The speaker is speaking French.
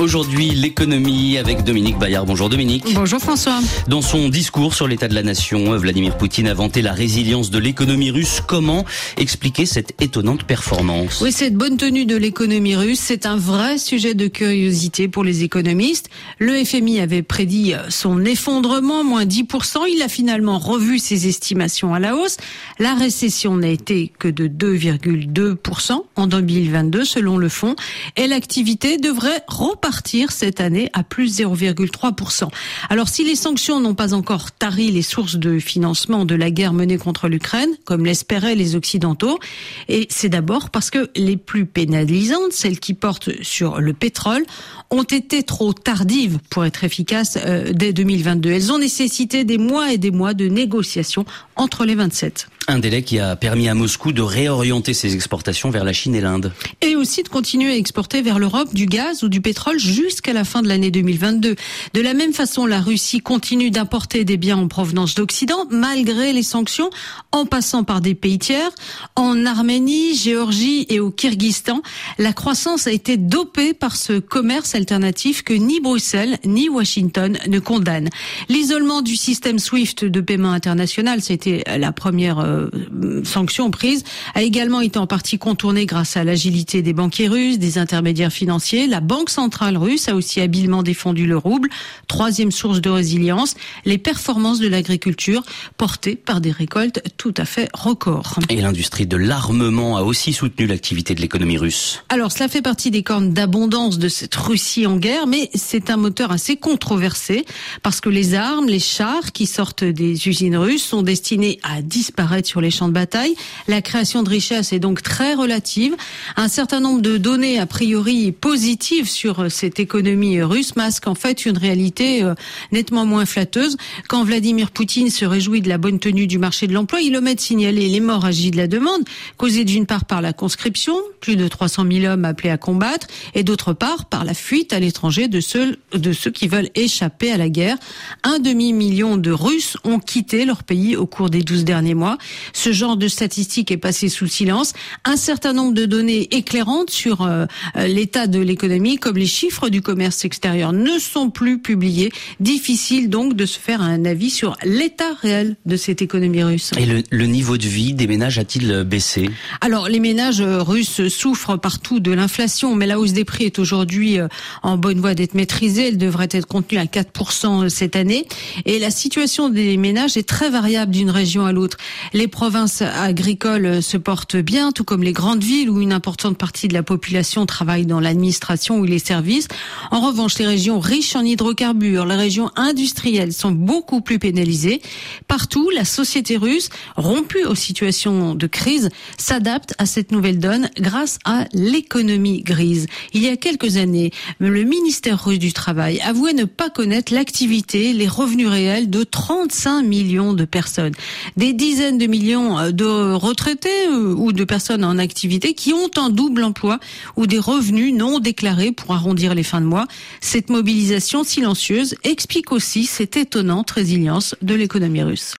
Aujourd'hui, l'économie avec Dominique Bayard. Bonjour Dominique. Bonjour François. Dans son discours sur l'état de la nation, Vladimir Poutine a vanté la résilience de l'économie russe. Comment expliquer cette étonnante performance? Oui, cette bonne tenue de l'économie russe, c'est un vrai sujet de curiosité pour les économistes. Le FMI avait prédit son effondrement, moins 10%. Il a finalement revu ses estimations à la hausse. La récession n'a été que de 2,2% en 2022 selon le fonds et l'activité devrait repartir cette année à plus 0,3%. Alors si les sanctions n'ont pas encore tari les sources de financement de la guerre menée contre l'Ukraine, comme l'espéraient les Occidentaux, et c'est d'abord parce que les plus pénalisantes, celles qui portent sur le pétrole, ont été trop tardives pour être efficaces euh, dès 2022. Elles ont nécessité des mois et des mois de négociations entre les 27. Un délai qui a permis à Moscou de réorienter ses exportations vers la Chine et l'Inde. Et aussi de continuer à exporter vers l'Europe du gaz ou du pétrole jusqu'à la fin de l'année 2022. De la même façon, la Russie continue d'importer des biens en provenance d'Occident malgré les sanctions, en passant par des pays tiers. En Arménie, Géorgie et au Kyrgyzstan, la croissance a été dopée par ce commerce alternatif que ni Bruxelles ni Washington ne condamnent. L'isolement du système SWIFT de paiement international, c'était la première euh, sanctions prises a également été en partie contournée grâce à l'agilité des banquiers russes, des intermédiaires financiers. La Banque centrale russe a aussi habilement défendu le rouble. Troisième source de résilience, les performances de l'agriculture portées par des récoltes tout à fait records. Et l'industrie de l'armement a aussi soutenu l'activité de l'économie russe. Alors cela fait partie des cornes d'abondance de cette Russie en guerre, mais c'est un moteur assez controversé parce que les armes, les chars qui sortent des usines russes sont destinés à disparaître sur les champs de bataille. La création de richesses est donc très relative. Un certain nombre de données a priori positives sur cette économie russe masquent en fait une réalité euh, nettement moins flatteuse. Quand Vladimir Poutine se réjouit de la bonne tenue du marché de l'emploi, il omet de signaler l'hémorragie de la demande, causée d'une part par la conscription, plus de 300 000 hommes appelés à combattre, et d'autre part par la fuite à l'étranger de ceux, de ceux qui veulent échapper à la guerre. Un demi-million de Russes ont quitté leur pays au cours des 12 derniers mois. Ce genre de statistique est passé sous silence. Un certain nombre de données éclairantes sur euh, euh, l'état de l'économie, comme les chiffres du commerce extérieur, ne sont plus publiés. Difficile donc de se faire un avis sur l'état réel de cette économie russe. Et le, le niveau de vie des ménages a-t-il baissé? Alors les ménages russes souffrent partout de l'inflation, mais la hausse des prix est aujourd'hui euh, en bonne voie d'être maîtrisée. Elle devrait être contenue à 4% cette année. Et la situation des ménages est très variable d'une région à l'autre. Les provinces agricoles se portent bien, tout comme les grandes villes où une importante partie de la population travaille dans l'administration ou les services. En revanche, les régions riches en hydrocarbures, les régions industrielles sont beaucoup plus pénalisées. Partout, la société russe, rompue aux situations de crise, s'adapte à cette nouvelle donne grâce à l'économie grise. Il y a quelques années, le ministère russe du Travail avouait ne pas connaître l'activité, les revenus réels de 35 millions de personnes. Des dizaines de millions euh, de retraités euh, ou de personnes en activité qui ont un double emploi ou des revenus non déclarés pour arrondir les fins de mois. Cette mobilisation silencieuse explique aussi cette étonnante résilience de l'économie russe.